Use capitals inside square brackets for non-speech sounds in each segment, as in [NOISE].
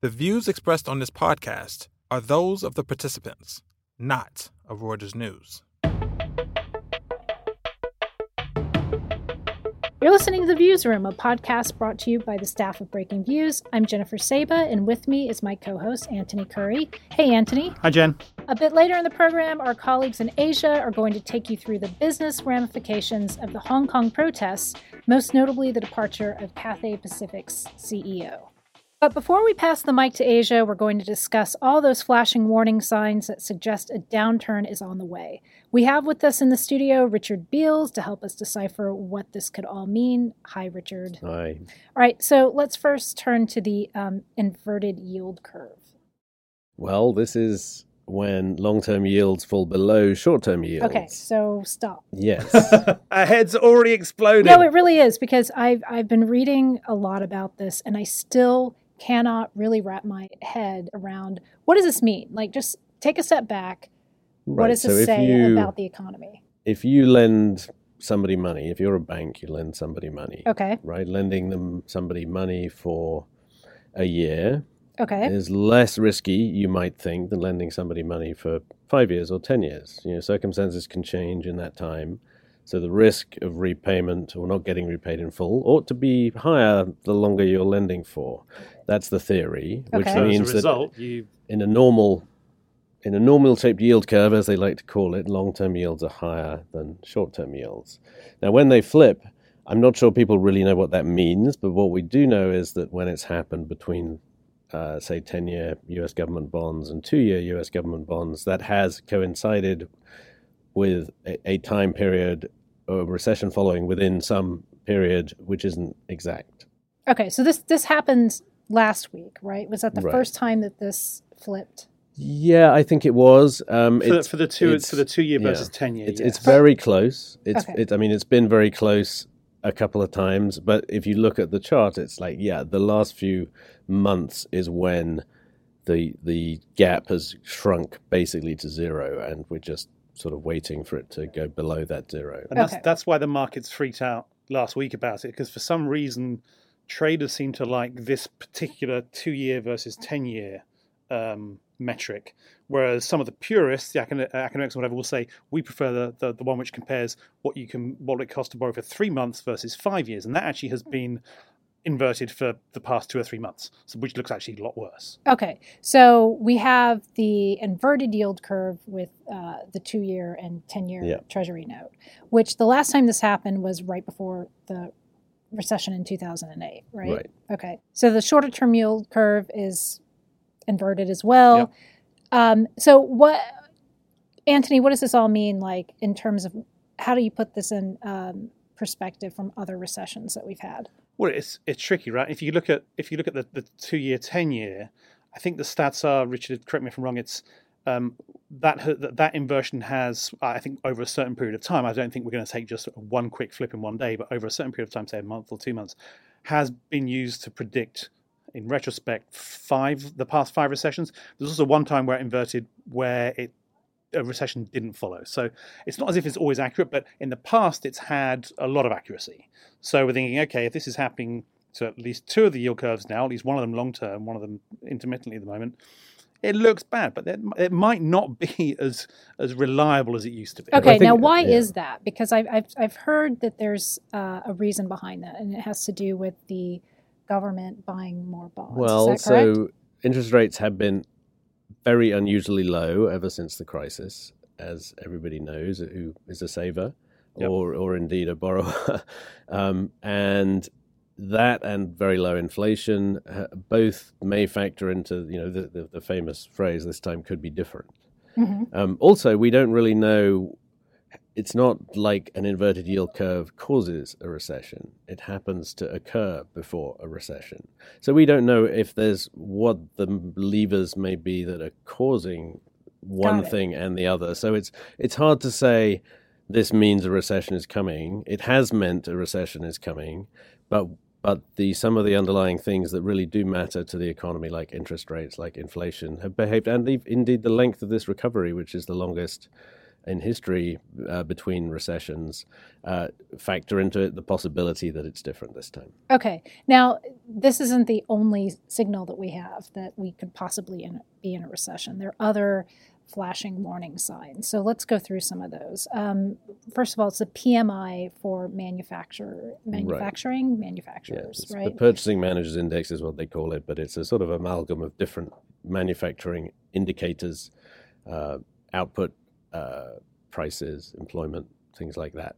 The views expressed on this podcast are those of the participants, not of Reuters News. You're listening to The Viewsroom, a podcast brought to you by the staff of Breakingviews. I'm Jennifer Saba, and with me is my co host, Anthony Currie. Hey, Anthony. Hi, Jen. A bit later in the program, our colleagues in Asia are going to take you through the business ramifications of the Hong Kong protests, most notably the departure of Cathay Pacific's CEO. But before we pass the mic to Asia, we're going to discuss all those flashing warning signs that suggest a downturn is on the way. We have with us in the studio Richard Beales to help us decipher what this could all mean. Hi, Richard. Hi. All right, so let's first turn to the um, inverted yield curve. Well, this is when long term yields fall below short term yields. Okay, so stop. Yes. [LAUGHS] Our head's already exploded. No, it really is because I've I've been reading a lot about this, and I still cannot really wrap my head around what does this mean. Like, just take a step back. What does so this say you- about the economy? if you lend somebody money, if you're a bank, you lend somebody money, Okay, right? Lending them somebody money for a year okay, is less risky, you might think, than lending somebody money for five years or 10 years. You know, circumstances can change in that time. So the risk of repayment or not getting repaid in full ought to be higher the longer you're lending for. That's the theory, which So means a that you in a normal in a normal shaped yield curve, as they like to call it, long term yields are higher than short term yields. Now, when they flip, I'm not sure people really know what that means, but what we do know is that when it's happened between, uh, say, 10 year US government bonds and two year US government bonds, that has coincided with a, a time period of recession following within some period which isn't exact. okay. So this this happened last week, right? Was that the Right. first time that this flipped? Yeah, I think it was. Um, for, the, it's- for the two it's- for the two year yeah. versus ten year. It's, yes. it's very close. It's, Okay. it, I mean, it's been very close a couple of times, but if you look at the chart, it's like, yeah, the last few months is when the the gap has shrunk basically to zero, and we're just sort of waiting for it to go below that zero. and that's Okay. that's why the markets freaked out last week about it because for some reason traders seem to like this particular two year versus ten year um, metric, whereas some of the purists, the acad- academics, or whatever, will say we prefer the, the the one which compares what you can what it costs to borrow for three months versus five years, and that actually has been inverted for the past two or three months, so which looks actually a lot worse. Okay, so we have the inverted yield curve with uh, the two year and 10 year Yeah. Treasury note, which the last time this happened was right before the recession in 2008, right? Right. Okay, so the shorter term yield curve is inverted as well. Yep. Um, so, what, Anthony, what does this all mean, like, in terms of how do you put this in um, perspective from other recessions that we've had? Well, it's it's tricky, right? If you look at if you look at the, the two year, ten year, I think the stats are Richard. Correct me if I'm wrong. It's um, that that that inversion has I think over a certain period of time. I don't think we're going to take just one quick flip in one day, but over a certain period of time, say a month or two months, has been used to predict. In retrospect, five the past five recessions. There's also one time where it inverted, where it a recession didn't follow. So it's not as if it's always accurate, but in the past it's had a lot of accuracy. So we're thinking, okay, if this is happening to at least two of the yield curves now, at least one of them long term, one of them intermittently at the moment, it looks bad, but it, it might not [LAUGHS] be as as reliable as it used to be. Okay, think- now why yeah. is that? Because I've, I've, I've heard that there's uh, a reason behind that, and it has to do with the government buying more bonds. Well, Is that so interest rates have been very unusually low ever since the crisis, as everybody knows who is a saver Yep. or, or indeed a borrower. [LAUGHS] um, and that and very low inflation uh, both may factor into you know the, the, the famous phrase this time could be different. Mhm. Um, also, we don't really know. It's not like an inverted yield curve causes a recession. It happens to occur before a recession. So we don't know if there's what the levers may be that are causing one thing and the other. So it's it's hard to say this means a recession is coming. It has meant a recession is coming, but but the some of the underlying things that really do matter to the economy, like interest rates, like inflation, have behaved, and the, indeed the length of this recovery, which is the longest in history uh, between recessions uh, factor into it the possibility that it's different this time. Okay. Now, this isn't the only signal that we have that we could possibly in, be in a recession. There are other flashing warning signs. So let's go through some of those. Um, first of all, it's the PMI for manufacturer, manufacturing right. manufacturers, yeah, right? The Purchasing Managers Index is what they call it, but it's a sort of amalgam of different manufacturing indicators, uh, output uh, prices, employment, things like that.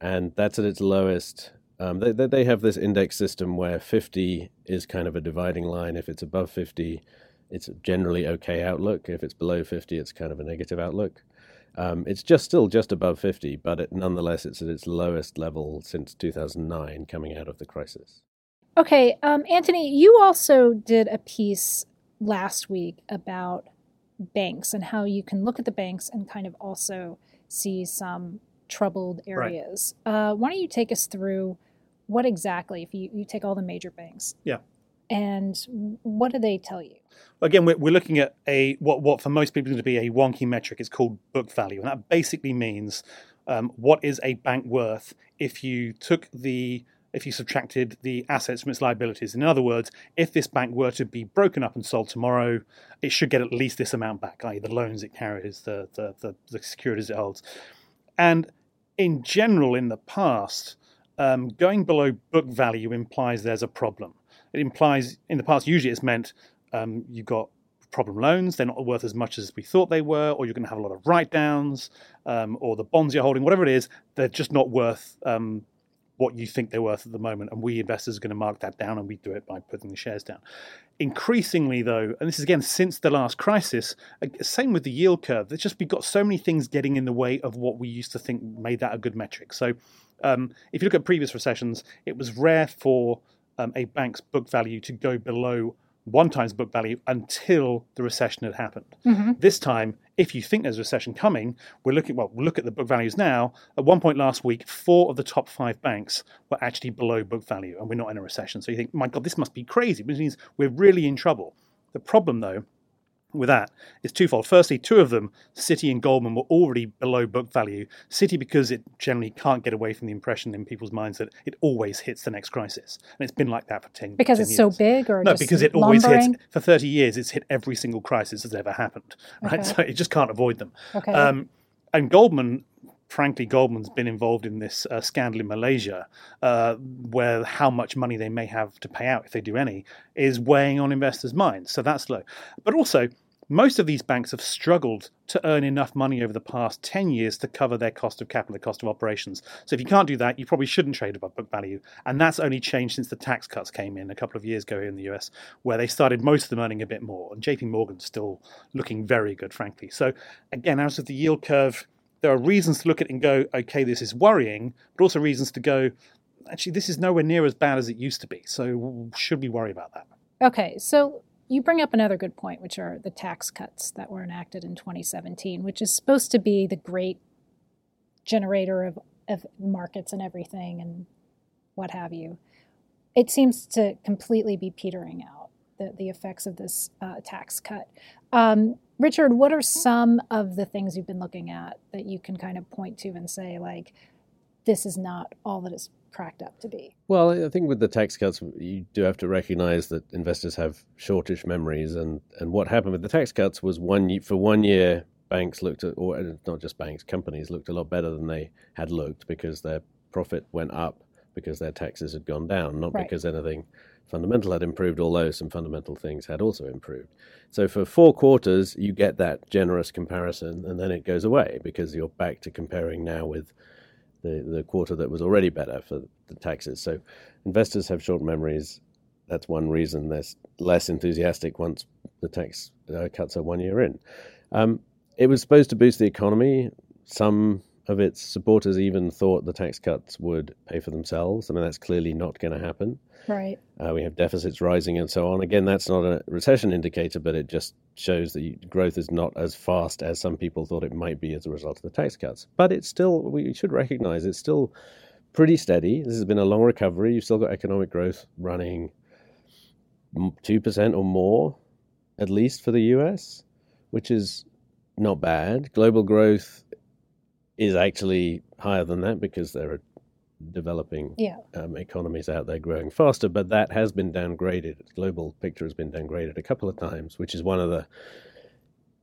And that's at its lowest. Um, they, they have this index system where 50 is kind of a dividing line. If it's above 50, it's generally okay outlook. If it's below 50, it's kind of a negative outlook. Um, it's just still just above 50, but it, nonetheless, it's at its lowest level since 2009, coming out of the crisis. Okay, um, Anthony, you also did a piece last week about banks and how you can look at the banks and kind of also see some troubled areas. Right. Uh, why don't you take us through what exactly, if you, you take all the major banks, yeah, and what do they tell you? Again, we're, we're looking at a what what for most people to be a wonky metric is called book value, and that basically means um, what is a bank worth if you took the if you subtracted the assets from its liabilities. In other words, if this bank were to be broken up and sold tomorrow, it should get at least this amount back, i.e., the loans it carries, the, the, the, the securities it holds. And in general, in the past, um, going below book value implies there's a problem. It implies, in the past, usually it's meant um, you've got problem loans, they're not worth as much as we thought they were, or you're going to have a lot of write downs, um, or the bonds you're holding, whatever it is, they're just not worth um, what you think they're worth at the moment, and we investors are going to mark that down, and we do it by putting the shares down. Increasingly, though, and this is again since the last crisis, same with the yield curve. There's just we've got so many things getting in the way of what we used to think made that a good metric. So, um, if you look at previous recessions, it was rare for um, a bank's book value to go below one times book value until the recession had happened. Mm-hmm. This time, if you think there's a recession coming, we're looking, well, look at the book values now. At one point last week, four of the top five banks were actually below book value, and we're not in a recession. So you think, my God, this must be crazy, which means we're really in trouble. The problem, though, with that is twofold. Firstly, two of them, Citi and Goldman, were already below book value. Citi because it generally can't get away from the impression in people's minds that it always hits the next crisis, and it's been like that for ten. Because 10 it's years. so big, or no, because it lumbering? always hits for thirty years. It's hit every single crisis that's ever happened, right? Okay. So it just can't avoid them. Okay. Um, and Goldman frankly, Goldman's been involved in this uh, scandal in Malaysia, uh, where how much money they may have to pay out, if they do any, is weighing on investors' minds. So that's low. But also, most of these banks have struggled to earn enough money over the past 10 years to cover their cost of capital, their cost of operations. So if you can't do that, you probably shouldn't trade above book value. And that's only changed since the tax cuts came in a couple of years ago here in the US, where they started most of them earning a bit more. And JP Morgan's still looking very good, frankly. So again, out of the yield curve, there are reasons to look at it and go, okay, this is worrying, but also reasons to go, actually, this is nowhere near as bad as it used to be. So should we worry about that? Okay, so you bring up another good point, which are the tax cuts that were enacted in 2017, which is supposed to be the great generator of, of markets and everything and what have you. It seems to completely be petering out the, the effects of this uh, tax cut. Um, Richard, what are some of the things you've been looking at that you can kind of point to and say, like, this is not all that is cracked up to be. Well, I think with the tax cuts, you do have to recognize that investors have shortish memories, and, and what happened with the tax cuts was one year, for one year, banks looked at, or not just banks, companies looked a lot better than they had looked because their profit went up because their taxes had gone down, not right. because anything fundamental had improved, although some fundamental things had also improved. So for four quarters, you get that generous comparison, and then it goes away because you're back to comparing now with the, the quarter that was already better for the taxes. So investors have short memories. That's one reason they're less enthusiastic once the tax uh, cuts are one year in. Um, it was supposed to boost the economy. Some of its supporters even thought the tax cuts would pay for themselves. I mean, that's clearly not going to happen. Right. Uh, we have deficits rising and so on. Again, that's not a recession indicator, but it just shows that growth is not as fast as some people thought it might be as a result of the tax cuts. But it's still, we should recognize it's still pretty steady. This has been a long recovery. You've still got economic growth running 2% or more, at least for the US, which is not bad. Global growth is actually higher than that because there are developing Yeah. um, economies out there growing faster, but that has been downgraded. The global picture has been downgraded a couple of times, which is one of the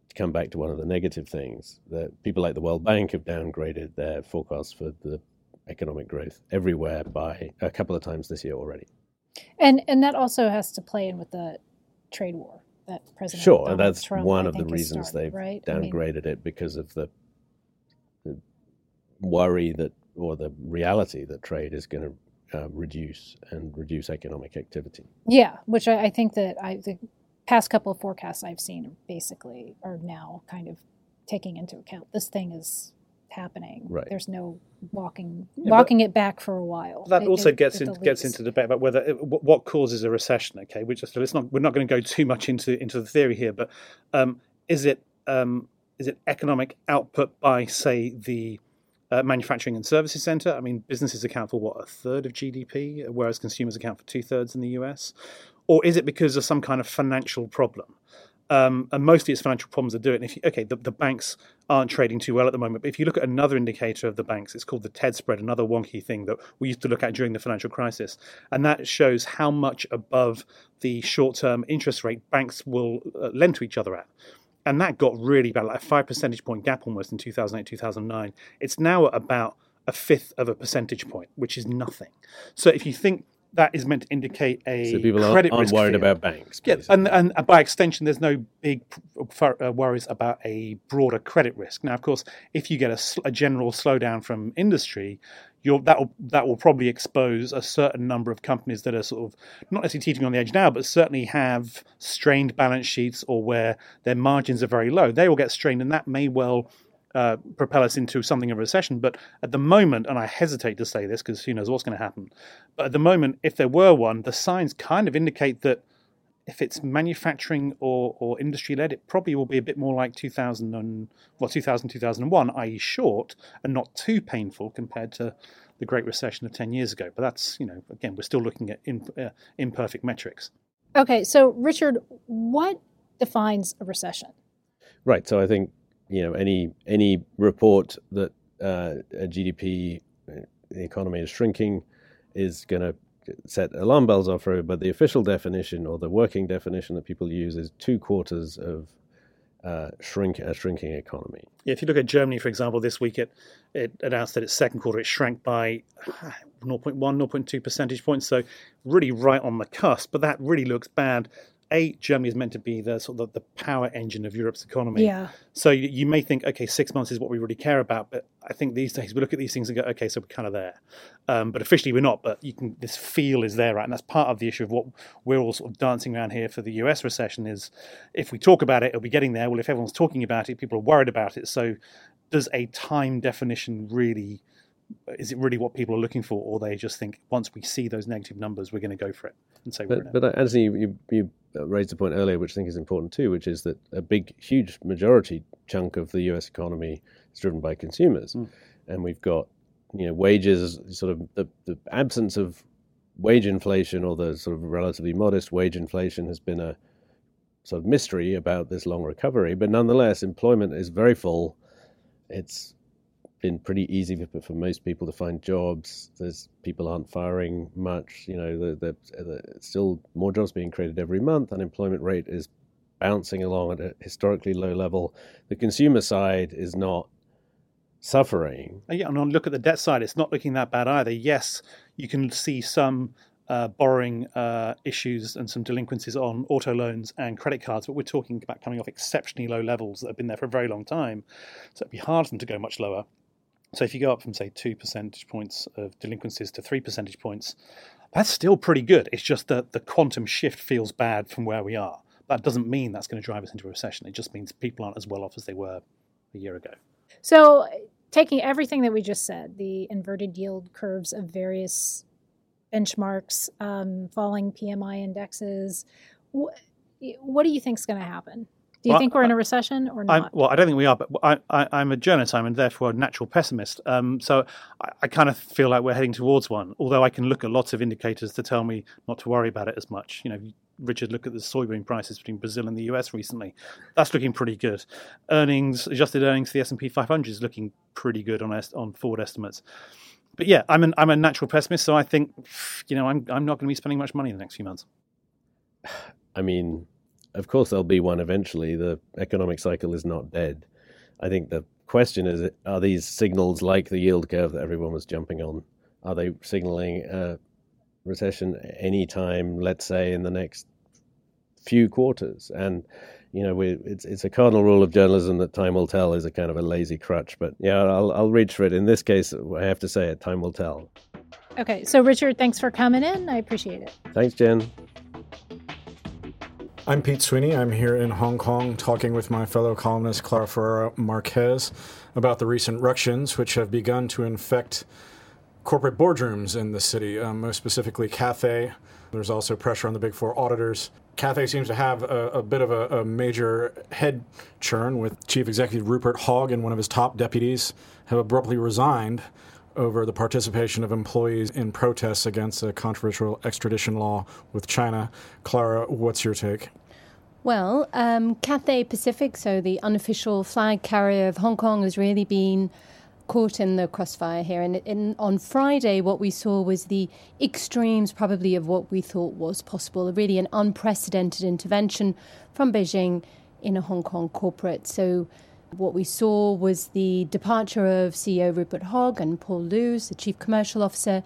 to come back to one of the negative things that people like the World Bank have downgraded their forecasts for the economic growth everywhere by a couple of times this year already. And and that also has to play in with the trade war that President Sure, Donald and that's Trump, one I of the reasons started, they've right? I mean, downgraded it because of the, the worry that or the reality that trade is going to uh, reduce and reduce economic activity. yeah, which I, I think that I the past couple of forecasts I've seen basically are now kind of taking into account this thing is happening. Right. There's no walking but walking it back for a while. That They- also they- gets at into gets least. into debate about whether it, what causes a recession. Okay, we just let's not we're not going to go too much into into the theory here, but um, is it um, is it economic output by say the uh, manufacturing and services center? I mean, businesses account for what a third of GDP, whereas consumers account for two thirds in the US, or is it because of some kind of financial problem? Um, and mostly it's financial problems that do it. And if you, okay, the, the banks aren't trading too well at the moment, but if you look at another indicator of the banks, it's called the TED spread, another wonky thing that we used to look at during the financial crisis, and that shows how much above the short-term interest rate banks will uh, lend to each other at. And that got really bad, like a five percentage point gap almost in 2008, 2009. It's now at about a fifth of a percentage point, which is nothing. So if you think that is meant to indicate a So people aren't, credit aren't risk worried fear, about banks. yeah, and, and by extension, there's no big uh, worries about a broader credit risk. Now, of course, if you get a general slowdown from industry, that will that will probably expose a certain number of companies that are sort of not necessarily teetering on the edge now, but certainly have strained balance sheets or where their margins are very low. They will get strained, and that may well uh, propel us into something of a recession. But at the moment, and I hesitate to say this because who knows what's going to happen, but at the moment, if there were one, the signs kind of indicate that if it's manufacturing or, or industry led, it probably will be a bit more like 2000 and, well, 2000, 2001, i.e., short and not too painful compared to the Great Recession of 10 years ago. But that's, you know, again, we're still looking at in, uh, imperfect metrics. Okay, so Richard, what defines a recession? Right. So I think you know any any report that uh, a GDP uh, the economy is shrinking is going to set alarm bells off for it. But the official definition or the working definition that people use is two quarters of uh, shrink a shrinking economy. Yeah, if you look at Germany, for example, this week it, it announced that its second quarter it shrank by [SIGHS] 0.1, 0.2 percentage points. So really right on the cusp. But that really looks bad. A, Germany is meant to be the sort of the power engine of Europe's economy. Yeah. So you, you may think, okay, six months is what we really care about, but I think these days we look at these things and go, okay, so we're kind of there. Um, but officially we're not. But you can this feel is there, right? And that's part of the issue of what we're all sort of dancing around here for the U.S. recession is if we talk about it, it'll be getting there. Well, if everyone's talking about it, people are worried about it. So does a time definition really? Is it really what people are looking for, or they just think once we see those negative numbers, we're going to go for it and say we're in But, it? but uh, Anthony, you, you raised a point earlier, which I think is important too, which is that a big, huge majority chunk of the U.S. economy is driven by consumers, Mm. and we've got you know wages, sort of the, the absence of wage inflation or the sort of relatively modest wage inflation has been a sort of mystery about this long recovery. But nonetheless, employment is very full. It's been pretty easy for, for most people to find jobs. There's people aren't firing much. You know, the, the, the still more jobs being created every month. Unemployment rate is bouncing along at a historically low level. The consumer side is not suffering. Uh, Yeah, and on look at the debt side, it's not looking that bad either. Yes, you can see some uh, borrowing uh, issues and some delinquencies on auto loans and credit cards, but we're talking about coming off exceptionally low levels that have been there for a very long time. So it'd be hard for them to go much lower. So if you go up from say two percentage points of delinquencies to three percentage points, that's still pretty good. It's just that the quantum shift feels bad from where we are. That doesn't mean that's going to drive us into a recession. It just means people aren't as well off as they were a year ago. So, taking everything that we just said, the inverted yield curves of various benchmarks, um, falling PMI indexes, wh- what do you think is going to happen? Do you Well, think we're in a recession or I'm, not? well, I don't think we are, but I, I, I'm a journalist, I'm and therefore a natural pessimist. Um, so I, I kind of feel like we're heading towards one. Although I can look at lots of indicators to tell me not to worry about it as much. You know, Richard, look at the soybean prices between Brazil and the US recently. That's looking pretty good. Earnings, adjusted earnings for the S and P 500 is looking pretty good on on forward estimates. But yeah, I'm an I'm a natural pessimist, so I think you know I'm I'm not going to be spending much money in the next few months. [SIGHS] I mean, of course there'll be one eventually. The economic cycle is not dead. I think the question is: Are these signals like the yield curve that everyone was jumping on? Are they signaling a recession anytime, let's say, in the next few quarters? And you know, we, it's it's a cardinal rule of journalism that time will tell is a kind of a lazy crutch. But yeah, I'll I'll reach for it. In this case, I have to say it. Time will tell. Okay, so Richard, thanks for coming in. I appreciate it. Thanks, Jen. I'm Pete Sweeney. I'm here in Hong Kong talking with my fellow columnist Clara Ferreira Marques about the recent ructions which have begun to infect corporate boardrooms in the city, um, most specifically Cathay. There's also pressure on the big four auditors. Cathay seems to have a, a bit of a, a, major head churn with Chief Executive Rupert Hogg and one of his top deputies have abruptly resigned over the participation of employees in protests against a controversial extradition law with China. Clara, what's your take? Well, um, Cathay Pacific, so the unofficial flag carrier of Hong Kong, has really been caught in the crossfire here. And in, on Friday, what we saw was the extremes, probably, of what we thought was possible really, an unprecedented intervention from Beijing in a Hong Kong corporate. So, what we saw was the departure of CEO Rupert Hogg and Paul Loo, the chief commercial officer.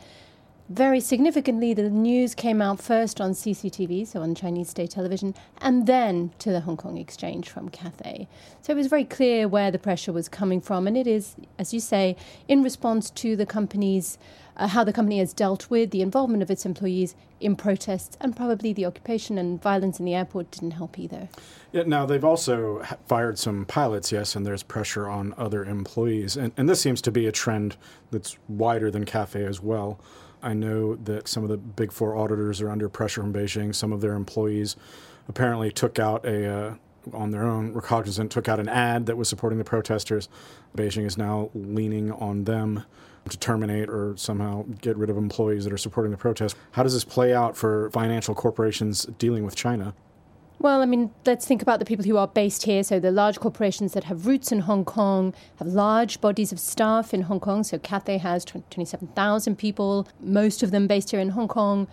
Very significantly, the news came out first on CCTV, so on Chinese state television, and then to the Hong Kong Exchange from Cathay. So it was very clear where the pressure was coming from, and it is, as you say, in response to the company's uh, how the company has dealt with the involvement of its employees in protests, and probably the occupation and violence in the airport didn't help either. Yeah, now they've also fired some pilots, yes, and there's pressure on other employees, and, and this seems to be a trend that's wider than Cathay as well. I know that some of the big four auditors are under pressure from Beijing. Some of their employees apparently took out a uh, on their own, Recognizant took out an ad that was supporting the protesters. Beijing is now leaning on them to terminate or somehow get rid of employees that are supporting the protest. How does this play out for financial corporations dealing with China? Well, I mean, let's think about the people who are based here. So, the large corporations that have roots in Hong Kong have large bodies of staff in Hong Kong. So, Cathay has 27,000 people, most of them based here in Hong Kong,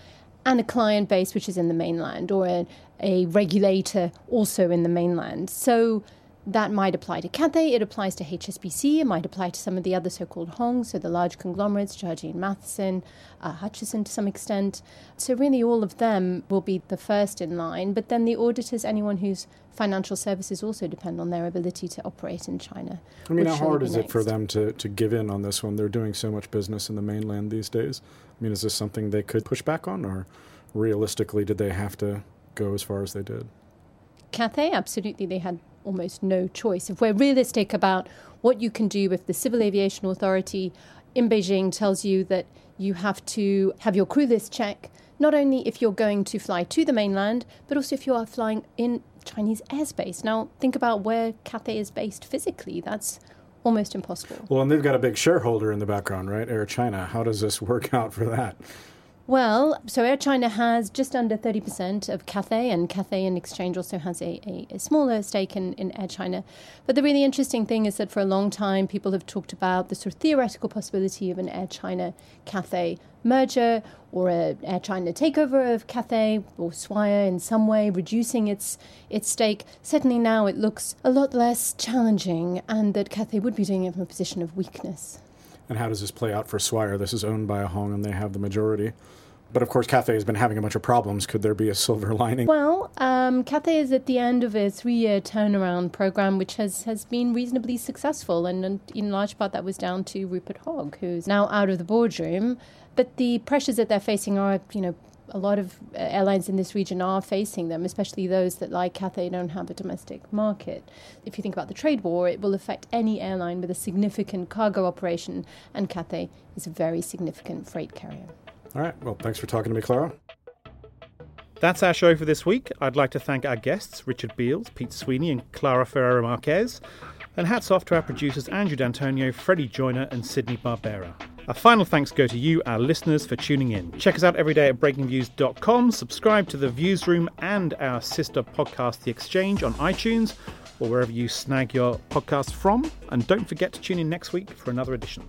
and a client base which is in the mainland, or a, a regulator also in the mainland. So, that might apply to Cathay, it applies to HSBC, it might apply to some of the other so called Hongs, so the large conglomerates, Jardine Matheson, uh, Hutchison to some extent. So, really, all of them will be the first in line, but then the auditors, anyone whose financial services also depend on their ability to operate in China. I mean, how hard is next. it for them to, to give in on this one? They're doing so much business in the mainland these days. I mean, is this something they could push back on, or realistically, did they have to go as far as they did? Cathay, absolutely, they had almost no choice. If we're realistic about what you can do if the Civil Aviation Authority in Beijing tells you that you have to have your crew list check, not only if you're going to fly to the mainland, but also if you are flying in Chinese airspace. Now, think about where Cathay is based physically. That's almost impossible. Well, and they've got a big shareholder in the background, right? Air China. How does this work [LAUGHS] out for that? Well, so Air China has just under 30% of Cathay, and Cathay in exchange also has a, a, a, smaller stake in, in Air China. But the really interesting thing is that for a long time, people have talked about the sort of theoretical possibility of an Air China Cathay merger or an Air China takeover of Cathay or Swire in some way, reducing its, its stake. Certainly now it looks a lot less challenging, and that Cathay would be doing it from a position of weakness. And how does this play out for Swire? This is owned by a Hong and they have the majority. But of course, Cathay has been having a bunch of problems. Could there be a silver [LAUGHS] lining? Well, um, Cathay is at the end of a three year turnaround program, which has, has been reasonably successful. And, and in large part, that was down to Rupert Hogg, who's now out of the boardroom. But the pressures that they're facing are, you know, a lot of uh, airlines in this region are facing them, especially those that, like Cathay, don't have a domestic market. If you think about the trade war, it will affect any airline with a significant cargo operation, and Cathay is a very significant freight carrier. All right. Well, thanks for talking to me, Clara. That's our show for this week. I'd like to thank our guests, Richard Beales, Pete Sweeney, and Clara Ferreira Marques. And hats off to our producers Andrew D'Antonio, Freddie Joyner, and Sydney Barbera. A final thanks go to you, our listeners, for tuning in. Check us out every day at breakingviews.com. Subscribe to the Viewsroom and our sister podcast, The Exchange, on iTunes or wherever you snag your podcast from. And don't forget to tune in next week for another edition.